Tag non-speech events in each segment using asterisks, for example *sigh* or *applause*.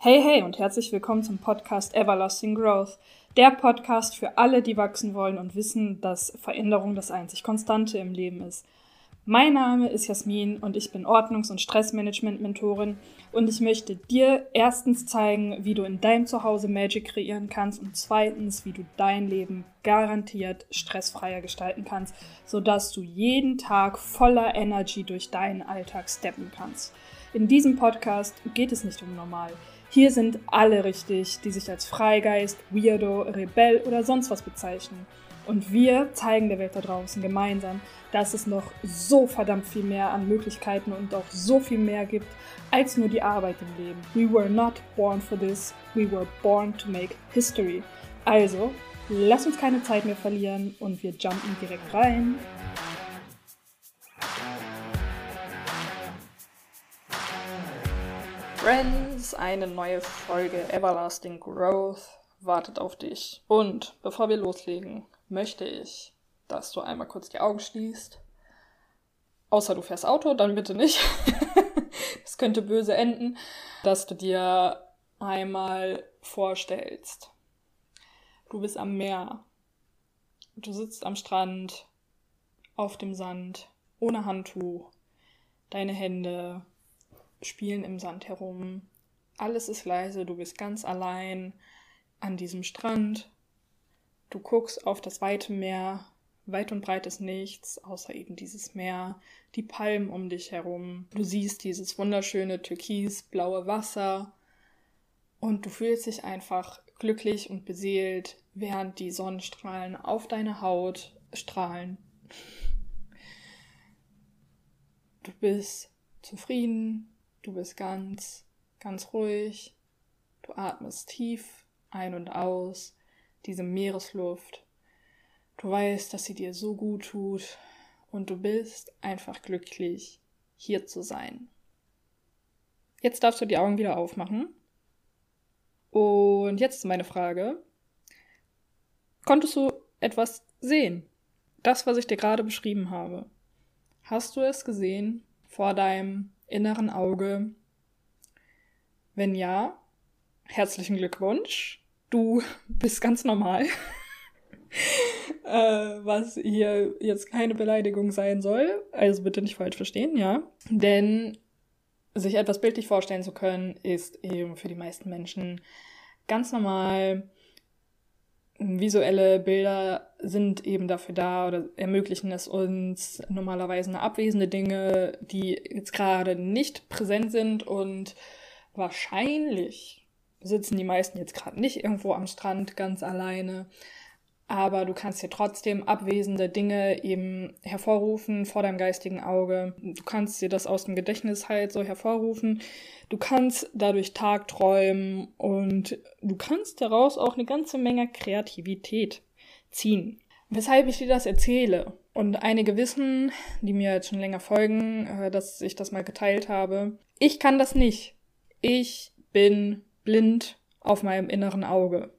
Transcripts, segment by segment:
Hey, hey und herzlich willkommen zum Podcast Everlasting Growth. Der Podcast für alle, die wachsen wollen und wissen, dass Veränderung das einzig Konstante im Leben ist. Mein Name ist Jasmin und ich bin Ordnungs- und Stressmanagement-Mentorin und ich möchte dir erstens zeigen, wie du in deinem Zuhause Magic kreieren kannst und zweitens, wie du dein Leben garantiert stressfreier gestalten kannst, sodass du jeden Tag voller Energy durch deinen Alltag steppen kannst. In diesem Podcast geht es nicht um normal. Hier sind alle richtig, die sich als Freigeist, Weirdo, Rebell oder sonst was bezeichnen. Und wir zeigen der Welt da draußen gemeinsam, dass es noch so verdammt viel mehr an Möglichkeiten und auch so viel mehr gibt als nur die Arbeit im Leben. We were not born for this, we were born to make history. Also, lass uns keine Zeit mehr verlieren und wir jumpen direkt rein. Friends, eine neue Folge Everlasting Growth wartet auf dich. Und bevor wir loslegen, möchte ich, dass du einmal kurz die Augen schließt. Außer du fährst Auto, dann bitte nicht. *laughs* Es könnte böse enden, dass du dir einmal vorstellst. Du bist am Meer. Du sitzt am Strand, auf dem Sand, ohne Handtuch. Deine Hände spielen im Sand herum. Alles ist leise, du bist ganz allein an diesem Strand. Du guckst auf das weite Meer, weit und breit ist nichts, außer eben dieses Meer, die Palmen um dich herum. Du siehst dieses wunderschöne türkisblaue Wasser und du fühlst dich einfach glücklich und beseelt, während die Sonnenstrahlen auf deine Haut strahlen. Du bist zufrieden, Du bist ganz, ganz ruhig. Du atmest tief ein und aus, diese Meeresluft. Du weißt, dass sie dir so gut tut und du bist einfach glücklich, hier zu sein. Jetzt darfst du die Augen wieder aufmachen. Und jetzt meine Frage. Konntest du etwas sehen? Das, was ich dir gerade beschrieben habe. Hast du es gesehen vor deinem inneren Auge? Wenn ja, herzlichen Glückwunsch. Du *laughs* bist ganz normal. *laughs* äh, was hier jetzt keine Beleidigung sein soll. Also bitte nicht falsch verstehen, ja. Denn sich etwas bildlich vorstellen zu können, ist eben für die meisten Menschen ganz normal. Visuelle Bilder sind eben dafür da oder ermöglichen es uns normalerweise eine abwesende Dinge, die jetzt gerade nicht präsent sind und wahrscheinlich sitzen die meisten jetzt gerade nicht irgendwo am Strand ganz alleine, aber du kannst dir trotzdem abwesende Dinge eben hervorrufen vor deinem geistigen Auge. Du kannst dir das aus dem Gedächtnis halt so hervorrufen. Du kannst dadurch tagträumen und du kannst daraus auch eine ganze Menge Kreativität ziehen. Weshalb ich dir das erzähle. Und einige wissen, die mir jetzt schon länger folgen, äh, dass ich das mal geteilt habe. Ich kann das nicht. Ich bin blind auf meinem inneren Auge.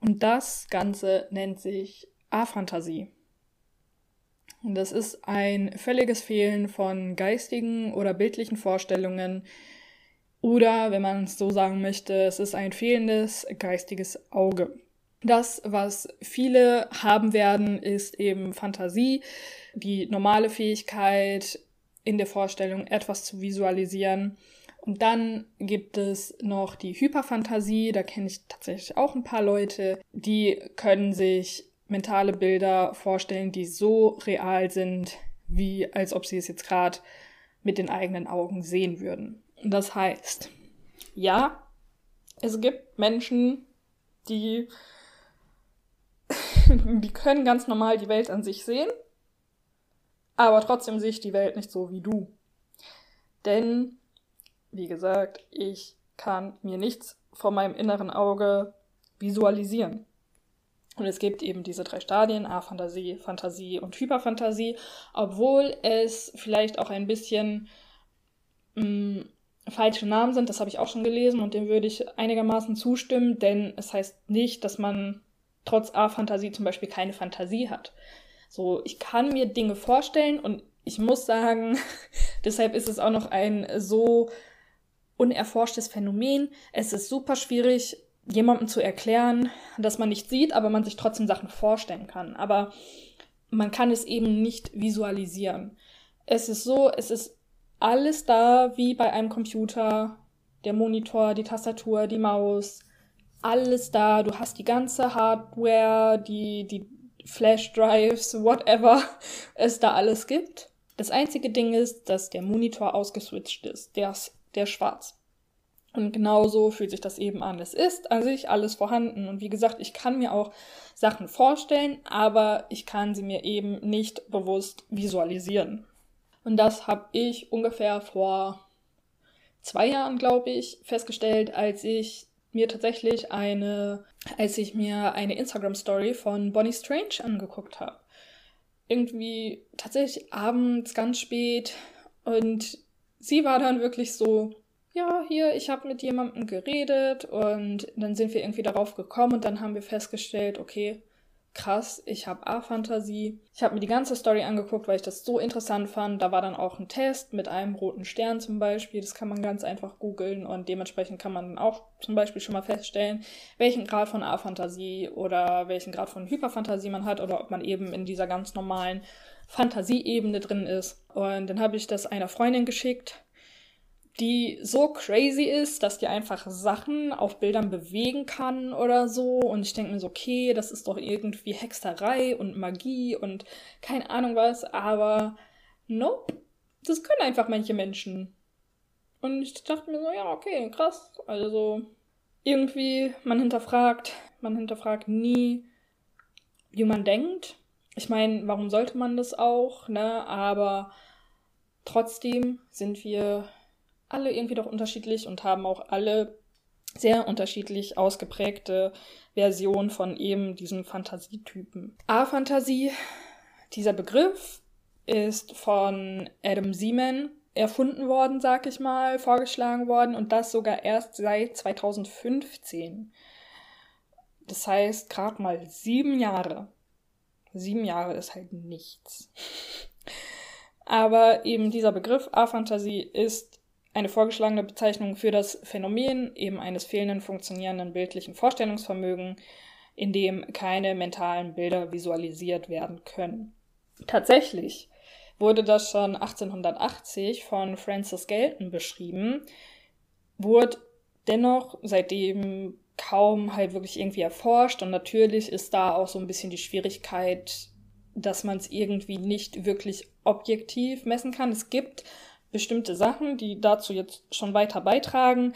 Und das Ganze nennt sich Aphantasie. Das ist ein völliges Fehlen von geistigen oder bildlichen Vorstellungen. Oder, wenn man es so sagen möchte, es ist ein fehlendes geistiges Auge. Das, was viele haben werden, ist eben Fantasie, die normale Fähigkeit, in der Vorstellung etwas zu visualisieren und dann gibt es noch die Hyperfantasie, da kenne ich tatsächlich auch ein paar Leute, die können sich mentale Bilder vorstellen, die so real sind, wie als ob sie es jetzt gerade mit den eigenen Augen sehen würden. Das heißt, ja, es gibt Menschen, die, *laughs* die können ganz normal die Welt an sich sehen, aber trotzdem sehe ich die Welt nicht so wie du. Denn wie gesagt, ich kann mir nichts vor meinem inneren Auge visualisieren. Und es gibt eben diese drei Stadien, A-Fantasie, Fantasie und Hyperfantasie, obwohl es vielleicht auch ein bisschen mh, mm, falsche Namen sind, das habe ich auch schon gelesen und dem würde ich einigermaßen zustimmen, denn es heißt nicht, dass man trotz A-Fantasie zum Beispiel keine Fantasie hat. So, ich kann mir Dinge vorstellen und ich muss sagen, *laughs* deshalb ist es auch noch ein so unerforschtes Phänomen. Es ist super schwierig, jemandem zu erklären, dass man nicht sieht, aber man sich trotzdem Sachen vorstellen kann. Aber man kann es eben nicht visualisieren. Es ist so, es ist alles da wie bei einem Computer. Der Monitor, die Tastatur, die Maus, alles da. Du hast die ganze Hardware, die, die Flash-Drives, whatever *laughs* es da alles gibt. Das einzige Ding ist, dass der Monitor ausgeswitcht ist. Ist, der schwarz. Und genauso fühlt sich das eben an. Es ist an sich alles vorhanden. Und wie gesagt, ich kann mir auch Sachen vorstellen, aber ich kann sie mir eben nicht bewusst visualisieren. Und das habe ich ungefähr vor zwei Jahren, glaube ich, festgestellt, als ich mir tatsächlich eine, als ich mir eine Instagram-Story von Bonnie Strange angeguckt habe. Irgendwie tatsächlich abends ganz spät und sie war dann wirklich so, ja, hier, ich habe mit jemandem geredet und dann sind wir irgendwie darauf gekommen und dann haben wir festgestellt, okay, krass, ich habe A-Fantasie. Ich habe mir die ganze Story angeguckt, weil ich das so interessant fand. Da war dann auch ein Test mit einem roten Stern zum Beispiel. Das kann man ganz einfach googeln und dementsprechend kann man dann auch zum Beispiel schon mal feststellen, welchen Grad von A-Fantasie oder welchen Grad von Hyperfantasie man hat oder ob man eben in dieser ganz normalen Fantasieebene drin ist. Und dann habe ich das einer Freundin geschickt die so crazy ist, dass die einfach Sachen auf Bildern bewegen kann oder so. Und ich denke mir so, okay, das ist doch irgendwie Hexerei und Magie und keine Ahnung was, aber nope, das können einfach manche Menschen. Und ich dachte mir so, ja, okay, krass. Also irgendwie, man hinterfragt, man hinterfragt nie, wie man denkt. Ich meine, warum sollte man das auch, ne? Aber trotzdem sind wir alle irgendwie doch unterschiedlich und haben auch alle sehr unterschiedlich ausgeprägte Versionen von eben diesen Fantasietypen. A-Fantasie, dieser Begriff ist von Adam Seaman erfunden worden, sag ich mal, vorgeschlagen worden und das sogar erst seit 2015. Das heißt, gerade mal sieben Jahre. Sieben Jahre ist halt nichts. Aber eben dieser Begriff A-Fantasie ist eine vorgeschlagene Bezeichnung für das Phänomen eben eines fehlenden funktionierenden bildlichen Vorstellungsvermögen, in dem keine mentalen Bilder visualisiert werden können. Tatsächlich wurde das schon 1880 von Francis Galton beschrieben, wurde dennoch seitdem kaum halt wirklich irgendwie erforscht und natürlich ist da auch so ein bisschen die Schwierigkeit, dass man es irgendwie nicht wirklich objektiv messen kann. Es gibt bestimmte Sachen, die dazu jetzt schon weiter beitragen.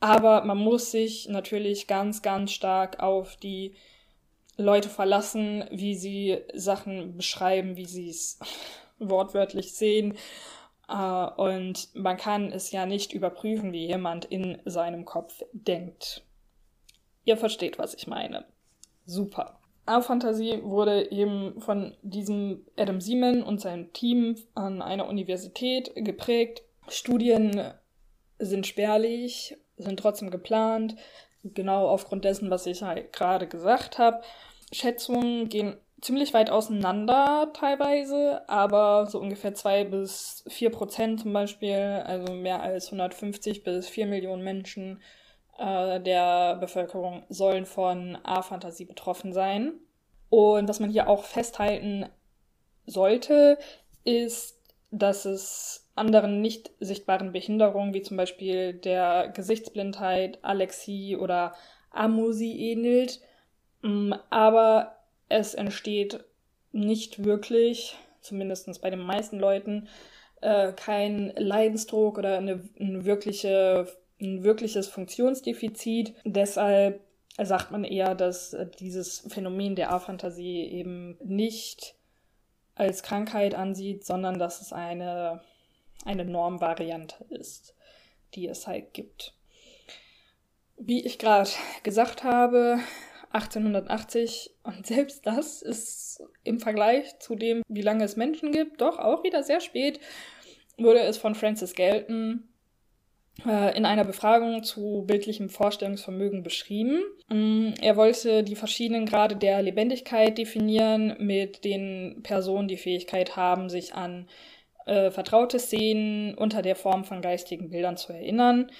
Aber man muss sich natürlich ganz, ganz stark auf die Leute verlassen, wie sie Sachen beschreiben, wie sie es *laughs* wortwörtlich sehen. Uh, und man kann es ja nicht überprüfen, wie jemand in seinem Kopf denkt. Ihr versteht, was ich meine. Super. A-Fantasie wurde eben von diesem Adam Seaman und seinem Team an einer Universität geprägt. Studien sind spärlich, sind trotzdem geplant, genau aufgrund dessen, was ich halt gerade gesagt habe. Schätzungen gehen ziemlich weit auseinander teilweise, aber so ungefähr zwei bis vier Prozent zum Beispiel, also mehr als 150 bis 4 Millionen Menschen äh, der Bevölkerung sollen von A-Fantasie betroffen sein. Und was man hier auch festhalten sollte, ist, dass es anderen nicht sichtbaren Behinderungen, wie zum Beispiel der Gesichtsblindheit, Alexie oder Amusi ähnelt. Mm, aber es entsteht nicht wirklich, zumindest bei den meisten Leuten, äh, kein Leidensdruck oder eine, eine wirkliche ein wirkliches Funktionsdefizit. Deshalb sagt man eher, dass äh, dieses Phänomen der A-Fantasie eben nicht als Krankheit ansieht, sondern dass es eine, eine Normvariante ist, die es halt gibt. Wie ich gerade gesagt habe, 1880 und *laughs* selbst das ist im Vergleich zu dem, wie lange es Menschen gibt, doch auch wieder sehr spät, wurde es von Francis Galton in einer Befragung zu bildlichem Vorstellungsvermögen beschrieben. Mm, er wollte die verschiedenen Grade der Lebendigkeit definieren, mit denen Personen die Fähigkeit haben, sich an äh, vertraute Szenen unter der Form von geistigen Bildern zu erinnern.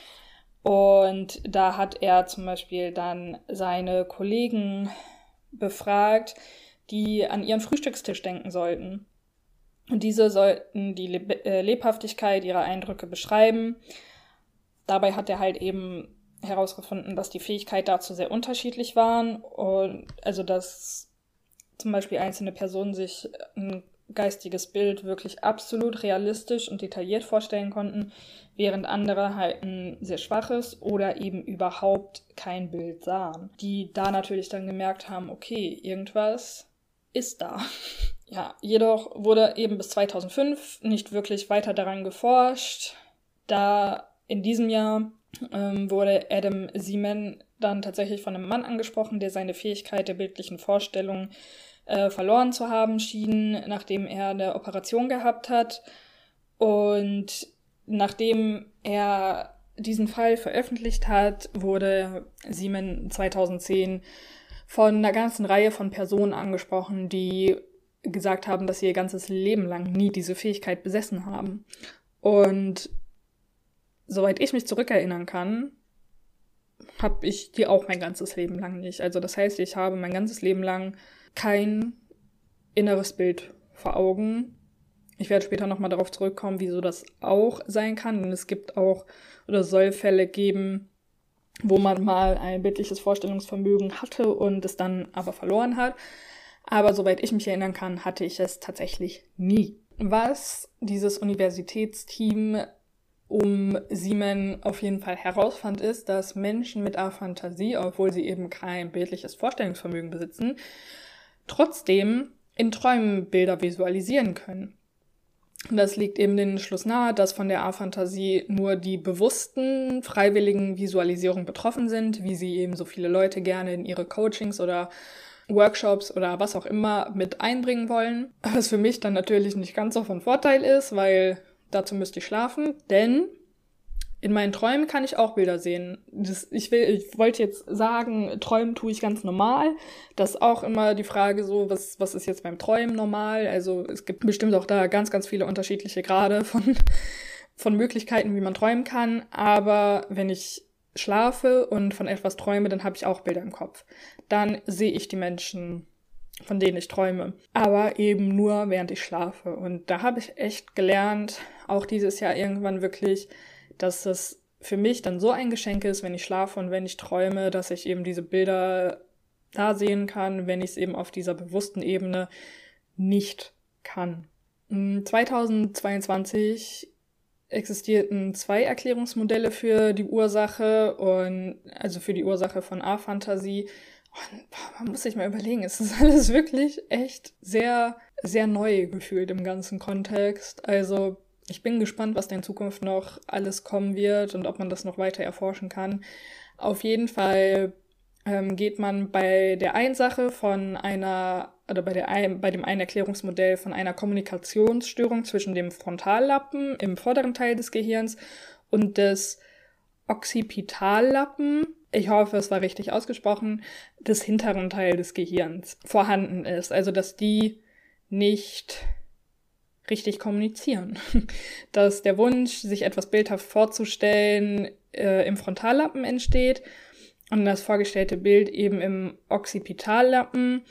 Und da hat er zum Beispiel dann seine Kollegen befragt, die an ihren Frühstückstisch denken sollten. Und diese sollten die äh, Lebhaftigkeit ihrer Eindrücke beschreiben. Dabei hat er halt eben herausgefunden, dass die Fähigkeit dazu sehr unterschiedlich waren. Und also dass zum Beispiel einzelne Personen sich ein geistiges Bild wirklich absolut realistisch und detailliert vorstellen konnten, während andere halt ein sehr schwaches oder eben überhaupt kein Bild sahen. Die da natürlich dann gemerkt haben, okay, irgendwas ist da. *laughs* Ja, jedoch wurde eben bis 2005 nicht wirklich weiter daran geforscht, da in diesem Jahr ähm, wurde Adam Seaman dann tatsächlich von einem Mann angesprochen, der seine Fähigkeit der bildlichen Vorstellung äh, verloren zu haben schien, nachdem er eine Operation gehabt hat. Und nachdem er diesen Fall veröffentlicht hat, wurde Seaman 2010 von einer ganzen Reihe von Personen angesprochen, die gesagt haben, dass sie ihr ganzes Leben lang nie diese Fähigkeit besessen haben. Und soweit ich mich zurückerinnern kann, habe ich die auch mein ganzes Leben lang nicht. Also das heißt, ich habe mein ganzes Leben lang kein inneres Bild vor Augen. Ich werde später nochmal darauf zurückkommen, wieso das auch sein kann. Und es gibt auch oder soll Fälle geben, wo man mal ein bildliches Vorstellungsvermögen hatte und es dann aber verloren hat. Aber soweit ich mich erinnern kann, hatte ich es tatsächlich nie. Was dieses Universitätsteam um Siemen auf jeden Fall herausfand, ist, dass Menschen mit Aphantasie, obwohl sie eben kein bildliches Vorstellungsvermögen besitzen, trotzdem in Träumen Bilder visualisieren können. Das liegt eben den Schluss nahe, dass von der A-Fantasie nur die bewussten, freiwilligen Visualisierungen betroffen sind, wie sie eben so viele Leute gerne in ihre Coachings oder Workshops oder was auch immer mit einbringen wollen. Was für mich dann natürlich nicht ganz so von Vorteil ist, weil dazu müsste ich schlafen, denn in meinen Träumen kann ich auch Bilder sehen. Das, ich, will, ich wollte jetzt sagen, träumen tue ich ganz normal. Das ist auch immer die Frage so, was, was ist jetzt beim Träumen normal? Also es gibt bestimmt auch da ganz, ganz viele unterschiedliche Grade von, *laughs* von Möglichkeiten, wie man träumen kann. Aber wenn ich schlafe und von etwas träume, dann habe ich auch Bilder im Kopf. Dann sehe ich die Menschen von denen ich träume. Aber eben nur, während ich schlafe. Und da habe ich echt gelernt, auch dieses Jahr irgendwann wirklich, dass es für mich dann so ein Geschenk ist, wenn ich schlafe und wenn ich träume, dass ich eben diese Bilder da sehen kann, wenn ich es eben auf dieser bewussten Ebene nicht kann. 2022 hm, existierten zwei Erklärungsmodelle für die Ursache und also für die Ursache von A-Fantasie. Man muss sich mal überlegen, es ist *laughs* alles wirklich echt sehr, sehr neu gefühlt im ganzen Kontext. Also ich bin gespannt, was da in Zukunft noch alles kommen wird und ob man das noch weiter erforschen kann. Auf jeden Fall ähm, geht man bei der einen Sache von einer, oder bei, der ein, bei dem einen Erklärungsmodell von einer Kommunikationsstörung zwischen dem Frontallappen im vorderen Teil des Gehirns und des Occipitallappen ich hoffe, es war richtig ausgesprochen, des hinteren Teil des Gehirns vorhanden ist. Also, dass die nicht richtig kommunizieren. *laughs* dass der Wunsch, sich etwas bildhaft vorzustellen, äh, im Frontallappen entsteht und das vorgestellte Bild eben im Occipitallappen,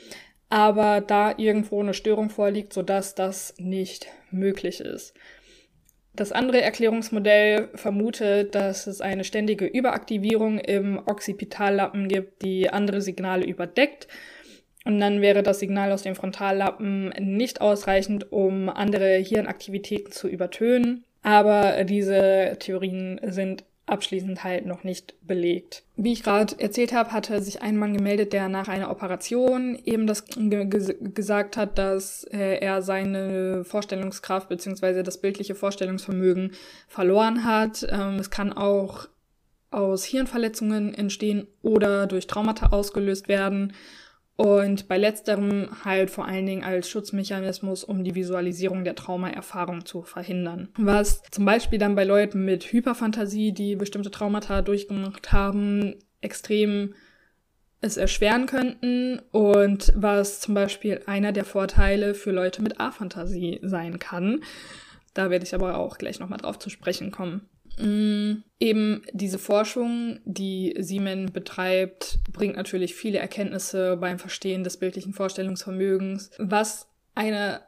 aber da irgendwo eine Störung vorliegt, sodass das nicht möglich ist. Das andere Erklärungsmodell vermutet, dass es eine ständige Überaktivierung im Occipitallappen gibt, die andere Signale überdeckt. Und dann wäre das Signal aus dem Frontallappen nicht ausreichend, um andere Hirnaktivitäten zu übertönen. Aber diese Theorien sind abschließend halt noch nicht belegt. Wie ich gerade erzählt habe, hatte sich ein Mann gemeldet, der nach einer Operation eben das gesagt hat, dass äh, er seine Vorstellungskraft beziehungsweise das bildliche Vorstellungsvermögen verloren hat. Ähm, es kann auch aus Hirnverletzungen entstehen oder durch Traumata ausgelöst werden. Und bei letzterem halt vor allen Dingen als Schutzmechanismus, um die Visualisierung der Traumaerfahrung zu verhindern. Was zum Beispiel dann bei Leuten mit Hyperfantasie, die bestimmte Traumata durchgemacht haben, extrem es erschweren könnten und was zum Beispiel einer der Vorteile für Leute mit A-Fantasie sein kann. Da werde ich aber auch gleich nochmal drauf zu sprechen kommen. Mm, eben diese Forschung, die Siemen betreibt, bringt natürlich viele Erkenntnisse beim Verstehen des bildlichen Vorstellungsvermögens, was eine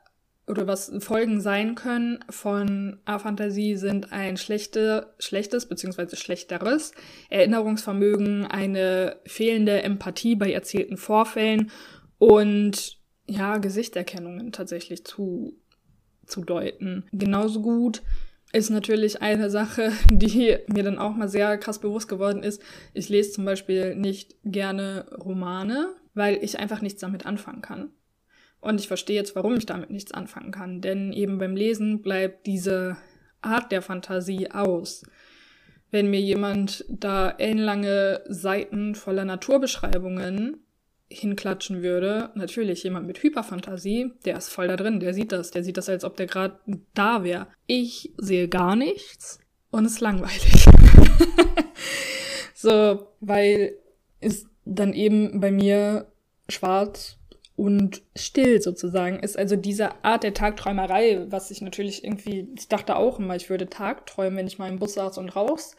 oder was Folgen sein können von Aphantasie sind ein schlechte, schlechtes bzw. schlechteres Erinnerungsvermögen, eine fehlende Empathie bei erzählten Vorfällen und ja, Gesichterkennungen tatsächlich zu, zu deuten. Genauso gut ist natürlich eine Sache, *laughs* die mir dann auch mal sehr krass bewusst geworden ist. Ich lese zum Beispiel nicht gerne Romane, weil ich einfach nichts damit anfangen kann. Und ich verstehe jetzt, warum ich damit nichts anfangen kann. Denn eben beim Lesen bleibt diese Art der Fantasie aus. Wenn mir jemand da ellenlange Seiten voller Naturbeschreibungen hinklatschen würde, natürlich jemand mit Hyperfantasie, der ist voll da drin, der sieht das, der sieht das, als ob der gerade da wäre. Ich sehe gar nichts und es ist langweilig. *laughs* so, weil es dann eben bei mir schwarz und still sozusagen ist. Also diese Art der Tagträumerei, was ich natürlich irgendwie, ich dachte auch immer, ich würde Tagträumen, wenn ich mal im Bus saß und raus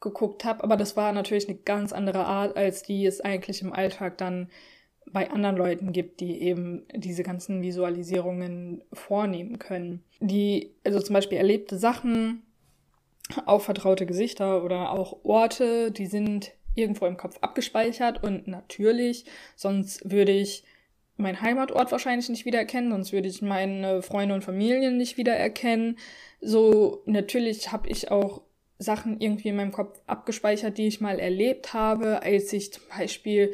geguckt habe, aber das war natürlich eine ganz andere Art, als die es eigentlich im Alltag dann bei anderen Leuten gibt, die eben diese ganzen Visualisierungen vornehmen können. Die, also zum Beispiel erlebte Sachen, auch vertraute Gesichter oder auch Orte, die sind irgendwo im Kopf abgespeichert und natürlich, sonst würde ich meinen Heimatort wahrscheinlich nicht wiedererkennen, sonst würde ich meine Freunde und Familien nicht wiedererkennen. So, natürlich habe ich auch Sachen irgendwie in meinem Kopf abgespeichert, die ich mal erlebt habe, als ich zum Beispiel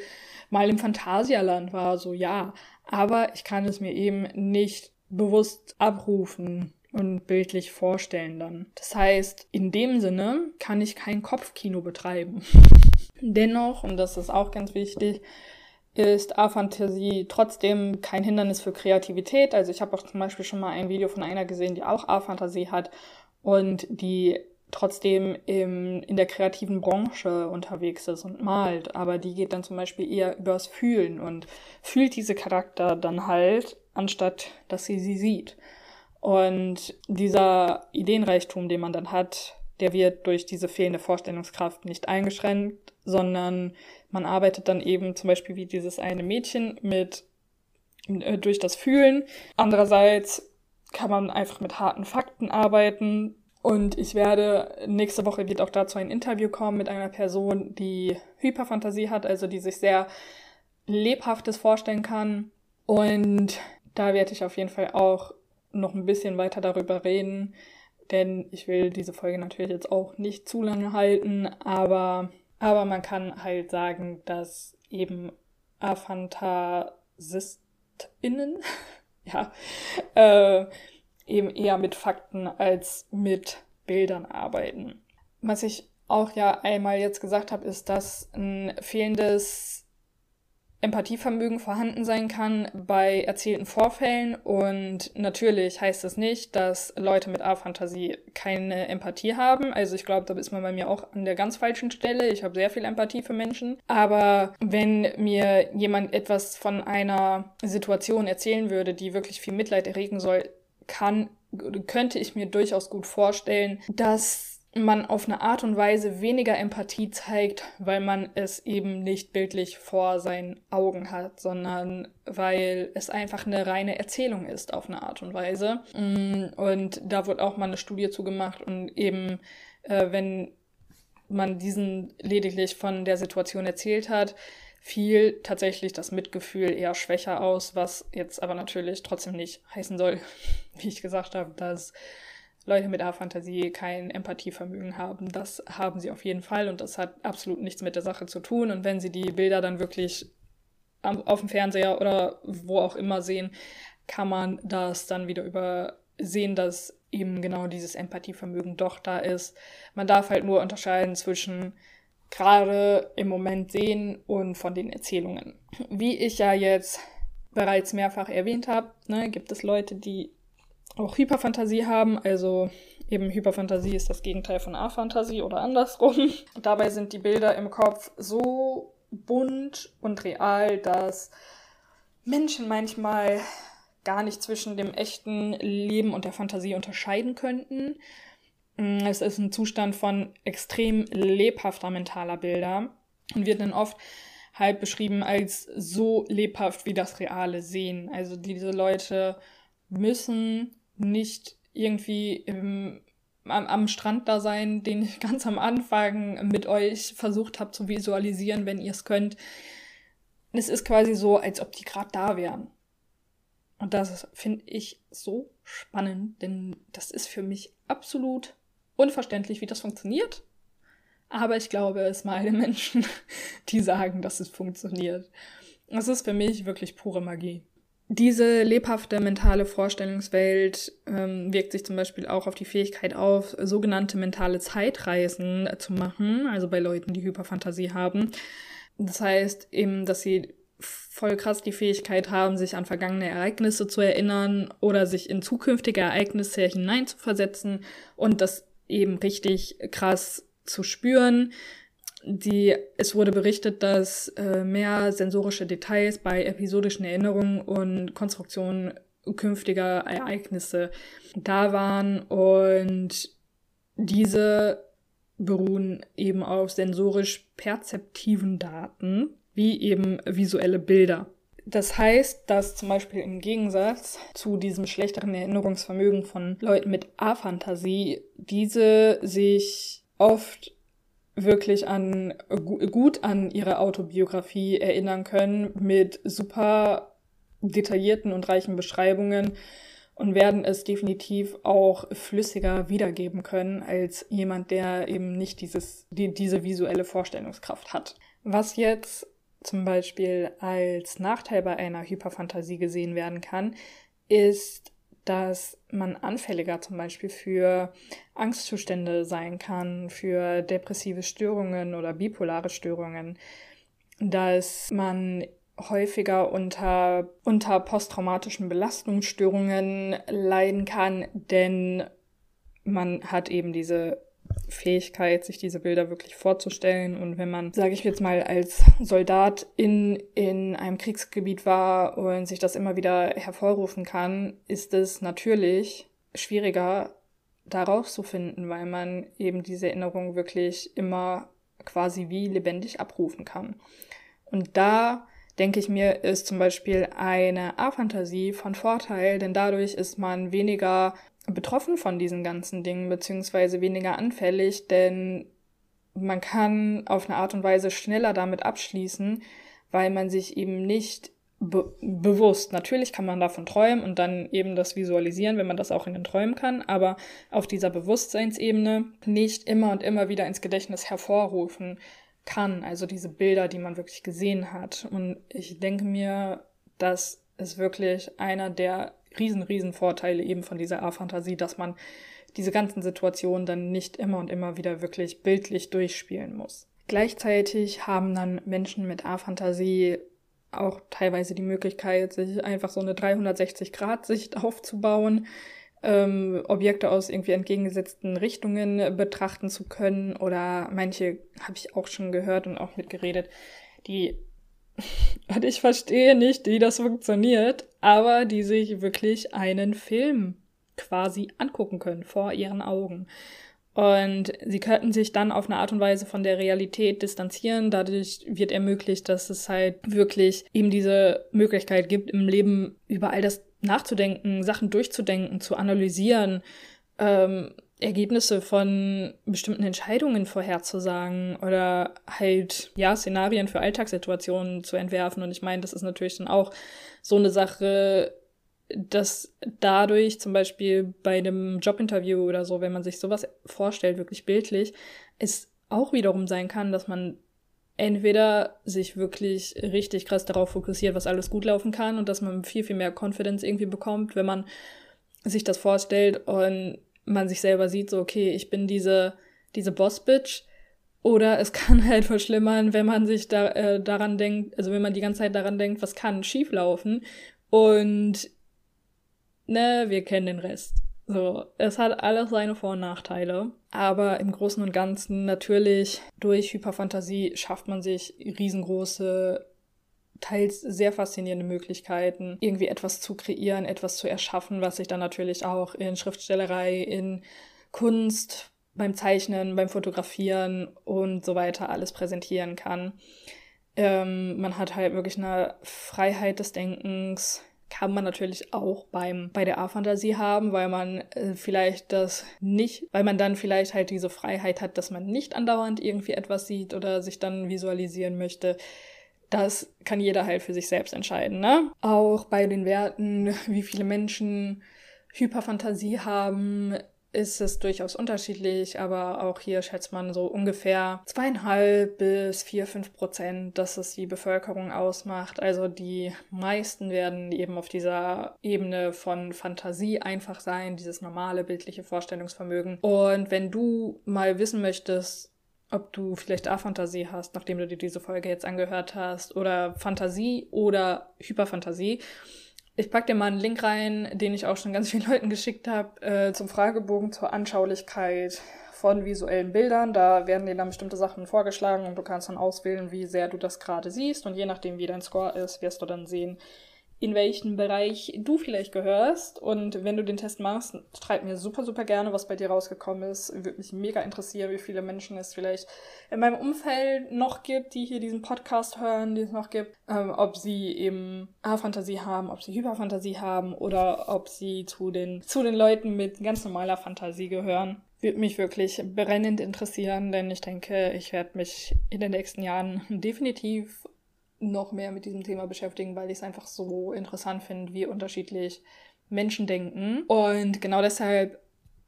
mal im Phantasialand war, so ja. Aber ich kann es mir eben nicht bewusst abrufen und bildlich vorstellen dann. Das heißt, in dem Sinne kann ich kein Kopfkino betreiben. *laughs* Dennoch, und das ist auch ganz wichtig, ist A-Fantasie trotzdem kein Hindernis für Kreativität. Also ich habe auch zum Beispiel schon mal ein Video von einer gesehen, die auch A-Fantasie hat und die trotzdem im, in der kreativen Branche unterwegs ist und malt. Aber die geht dann zum Beispiel eher übers Fühlen und fühlt diese Charakter dann halt, anstatt dass sie sie sieht. Und dieser Ideenreichtum, den man dann hat, der wird durch diese fehlende Vorstellungskraft nicht eingeschränkt, sondern man arbeitet dann eben zum Beispiel wie dieses eine Mädchen mit äh, durch das Fühlen. Andererseits kann man einfach mit harten Fakten arbeiten. Und ich werde, nächste Woche wird auch dazu ein Interview kommen mit einer Person, die Hyperfantasie hat, also die sich sehr lebhaftes vorstellen kann. Und da werde ich auf jeden Fall auch noch ein bisschen weiter darüber reden, denn ich will diese Folge natürlich jetzt auch nicht zu lange halten, aber, aber man kann halt sagen, dass eben AphantasistInnen, *laughs* ja, äh, eben eher mit Fakten als mit Bildern arbeiten. Was ich auch ja einmal jetzt gesagt habe, ist, dass ein fehlendes Empathievermögen vorhanden sein kann bei erzählten Vorfällen. Und natürlich heißt das nicht, dass Leute mit A-Fantasie keine Empathie haben. Also ich glaube, da ist man bei mir auch an der ganz falschen Stelle. Ich habe sehr viel Empathie für Menschen. Aber wenn mir jemand etwas von einer Situation erzählen würde, die wirklich viel Mitleid erregen soll, kann, könnte ich mir durchaus gut vorstellen, dass man auf eine Art und Weise weniger Empathie zeigt, weil man es eben nicht bildlich vor seinen Augen hat, sondern weil es einfach eine reine Erzählung ist auf eine Art und Weise. Mm, und da wird auch mal eine Studie zugemacht und eben, äh, wenn man diesen lediglich von der Situation erzählt hat, fiel tatsächlich das Mitgefühl eher schwächer aus, was jetzt aber natürlich trotzdem nicht heißen soll, *laughs* wie ich gesagt habe, dass Leute mit A-Fantasie kein Empathievermögen haben. Das haben sie auf jeden Fall und das hat absolut nichts mit der Sache zu tun. Und wenn sie die Bilder dann wirklich auf dem Fernseher oder wo auch immer sehen, kann man das dann wieder übersehen, dass eben genau dieses Empathievermögen doch da ist. Man darf halt nur unterscheiden zwischen gerade im Moment sehen und von den Erzählungen. Wie ich ja jetzt bereits mehrfach erwähnt habe, ne, gibt es Leute, die auch Hyperfantasie haben. Also eben Hyperfantasie ist das Gegenteil von A-Fantasie oder andersrum. *laughs* Dabei sind die Bilder im Kopf so bunt und real, dass Menschen manchmal gar nicht zwischen dem echten Leben und der Fantasie unterscheiden könnten. Mm, es ist ein Zustand von extrem lebhafter mentaler Bilder und wird dann oft halt beschrieben als so lebhaft wie das reale Sehen. Also diese Leute müssen nicht irgendwie im, am, am Strand da sein, den ich *laughs* ganz am Anfang mit euch versucht habe zu visualisieren, wenn ihr es könnt. Es ist quasi so, als ob die gerade da wären. Und das finde ich so spannend, denn das ist für mich absolut unverständlich, wie das funktioniert. Aber ich glaube, es mal Menschen, *laughs* die sagen, dass es funktioniert. Das ist für mich wirklich pure Magie. Diese lebhafte mentale Vorstellungswelt ähm, wirkt sich zum Beispiel auch auf die Fähigkeit auf, sogenannte mentale Zeitreisen zu machen, also bei Leuten, die Hyperfantasie haben. Das heißt eben, dass sie voll krass die Fähigkeit haben, sich an vergangene Ereignisse zu erinnern oder sich in zukünftige Ereignisse hineinzuversetzen und das eben richtig krass zu spüren. Die, es wurde berichtet, dass äh, mehr sensorische Details bei episodischen Erinnerungen und Konstruktionen künftiger Ereignisse da waren und diese beruhen eben auf sensorisch perzeptiven Daten, wie eben visuelle Bilder. Das heißt, dass zum Beispiel im Gegensatz zu diesem schlechteren Erinnerungsvermögen von Leuten mit A-Fantasie diese sich oft wirklich an gut an ihre Autobiografie erinnern können mit super detaillierten und reichen Beschreibungen und werden es definitiv auch flüssiger wiedergeben können als jemand, der eben nicht dieses, die, diese visuelle Vorstellungskraft hat. Was jetzt zum Beispiel als Nachteil bei einer Hyperfantasie gesehen werden kann, ist, dass man anfälliger zum Beispiel für Angstzustände sein kann, für depressive Störungen oder bipolare Störungen, dass man häufiger unter, unter posttraumatischen Belastungsstörungen leiden kann, denn man hat eben diese Fähigkeit, sich diese Bilder wirklich vorzustellen. Und wenn man, sage ich jetzt mal, als Soldat in, in einem Kriegsgebiet war und sich das immer wieder hervorrufen kann, ist es natürlich schwieriger, da rauszufinden, weil man eben diese Erinnerung wirklich immer quasi wie lebendig abrufen kann. Und da denke ich mir, ist zum Beispiel eine A-Fantasie von Vorteil, denn dadurch ist man weniger betroffen von diesen ganzen Dingen, beziehungsweise weniger anfällig, denn man kann auf eine Art und Weise schneller damit abschließen, weil man sich eben nicht be bewusst, natürlich kann man davon träumen und dann eben das visualisieren, wenn man das auch in den Träumen kann, aber auf dieser Bewusstseinsebene nicht immer und immer wieder ins Gedächtnis hervorrufen kann, also diese Bilder, die man wirklich gesehen hat. Und ich denke mir, das ist wirklich einer der riesen, riesen Vorteile eben von dieser A-Fantasie, dass man diese ganzen Situationen dann nicht immer und immer wieder wirklich bildlich durchspielen muss. Gleichzeitig haben dann Menschen mit A-Fantasie auch teilweise die Möglichkeit, sich einfach so eine 360-Grad-Sicht aufzubauen, ähm, Objekte aus irgendwie entgegengesetzten Richtungen betrachten zu können. Oder manche habe ich auch schon gehört und auch mitgeredet, die *laughs* und ich verstehe nicht, wie das funktioniert, aber die sich wirklich einen Film quasi angucken können vor ihren Augen. Und sie könnten sich dann auf eine Art und Weise von der Realität distanzieren. Dadurch wird ermöglicht, dass es halt wirklich eben diese Möglichkeit gibt, im Leben über all das nachzudenken, Sachen durchzudenken, zu analysieren, ähm, Ergebnisse von bestimmten Entscheidungen vorherzusagen oder halt, ja, Szenarien für Alltagssituationen zu entwerfen. Und ich meine, das ist natürlich dann auch so eine Sache, dass dadurch zum Beispiel bei einem Jobinterview oder so, wenn man sich sowas vorstellt, wirklich bildlich, es auch wiederum sein kann, dass man entweder sich wirklich richtig krass darauf fokussiert, was alles gut laufen kann und dass man viel, viel mehr Confidence irgendwie bekommt, wenn man sich das vorstellt und man sich selber sieht, so, okay, ich bin diese, diese Boss-Bitch. Oder es *laughs* kann halt verschlimmern, wenn man sich da, äh, daran denkt, also wenn man die ganze Zeit daran denkt, was kann schieflaufen. Und ne, wir kennen den Rest. So, es hat alles seine Vor- und Nachteile. Aber im Großen und Ganzen natürlich durch Hyperfantasie schafft man sich riesengroße teils sehr faszinierende Möglichkeiten, irgendwie etwas zu kreieren, etwas zu erschaffen, was sich dann natürlich auch in Schriftstellerei, in Kunst, beim Zeichnen, beim Fotografieren und so weiter alles präsentieren kann. Ähm, man hat halt wirklich eine Freiheit des Denkens, kann man natürlich auch beim, bei der A-Fantasie haben, weil man äh, vielleicht das nicht, weil man dann vielleicht halt diese Freiheit hat, dass man nicht andauernd irgendwie etwas sieht oder sich dann visualisieren möchte. Das kann jeder halt für sich selbst entscheiden, ne? Auch bei den Werten, *laughs* wie viele Menschen Hyperfantasie haben, ist es durchaus unterschiedlich, aber auch hier schätzt man so ungefähr zweieinhalb bis vier, fünf Prozent, dass es die Bevölkerung ausmacht. Also die meisten werden eben auf dieser Ebene von Fantasie einfach sein, dieses normale bildliche Vorstellungsvermögen. Und wenn du mal wissen möchtest, ob du vielleicht A-Fantasie hast, nachdem du dir diese Folge jetzt angehört hast, oder Fantasie oder Hyperfantasie, ich packe dir mal einen Link rein, den ich auch schon ganz vielen *laughs* Leuten geschickt habe, äh, zum Fragebogen zur Anschaulichkeit von visuellen Bildern. Da werden dir dann bestimmte Sachen vorgeschlagen und du kannst dann auswählen, wie sehr du das gerade siehst. Und je nachdem, wie dein Score ist, wirst du dann sehen, in welchen Bereich du vielleicht gehörst. Und wenn du den Test machst, schreib mir super, super gerne, was bei dir rausgekommen ist. Würde mich mega interessieren, wie viele Menschen es vielleicht in meinem Umfeld noch gibt, die hier diesen Podcast hören, die es noch gibt. Ähm, ob sie eben A-Fantasie haben, ob sie Hyperfantasie haben oder ob sie zu den, zu den Leuten mit ganz normaler Fantasie gehören würde mich wirklich brennend interessieren, denn ich denke, ich werde mich in den nächsten Jahren definitiv noch mehr mit diesem Thema beschäftigen, weil ich es einfach so interessant finde, wie unterschiedlich Menschen denken. Und genau deshalb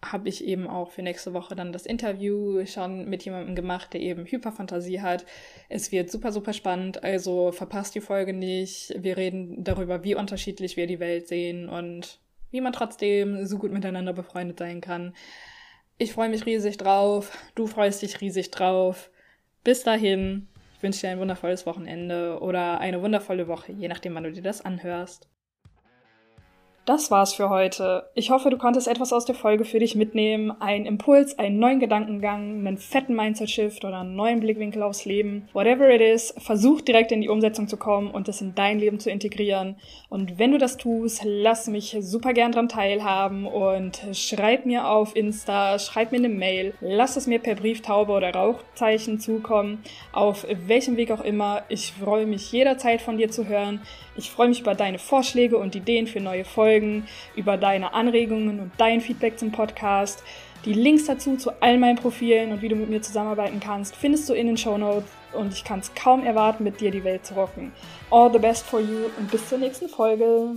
habe ich eben auch für nächste Woche dann das Interview schon mit jemandem gemacht, der eben Hyperfantasie hat. Es wird super, super spannend, also verpasst die Folge nicht. Wir reden darüber, wie unterschiedlich wir die Welt sehen und wie man trotzdem so gut miteinander befreundet sein kann. Ich freue mich riesig drauf, du freust dich riesig drauf. Bis dahin, ich wünsche dir ein wundervolles Wochenende oder eine wundervolle Woche, je nachdem, wann du dir das anhörst. Das war's für heute. Ich hoffe, du konntest etwas aus der Folge für dich mitnehmen. Einen Impuls, einen neuen Gedankengang, einen fetten Mindset-Shift oder einen neuen Blickwinkel aufs Leben. Whatever it is, versuch direkt in die Umsetzung zu kommen und es in dein Leben zu integrieren. Und wenn du das tust, lass mich super gern dran teilhaben und schreib mir auf Insta, schreib mir eine Mail, lass es mir per Brieftaube oder Rauchzeichen zukommen, auf welchem Weg auch immer. Ich freue mich jederzeit von dir zu hören. Ich freue mich über deine Vorschläge und Ideen für neue Folgen, über deine Anregungen und dein Feedback zum Podcast. Die Links dazu zu all meinen Profilen und wie du mit mir zusammenarbeiten kannst, findest du in den Show Notes und ich kann es kaum erwarten, mit dir die Welt zu rocken. All the best for you und bis zur nächsten Folge.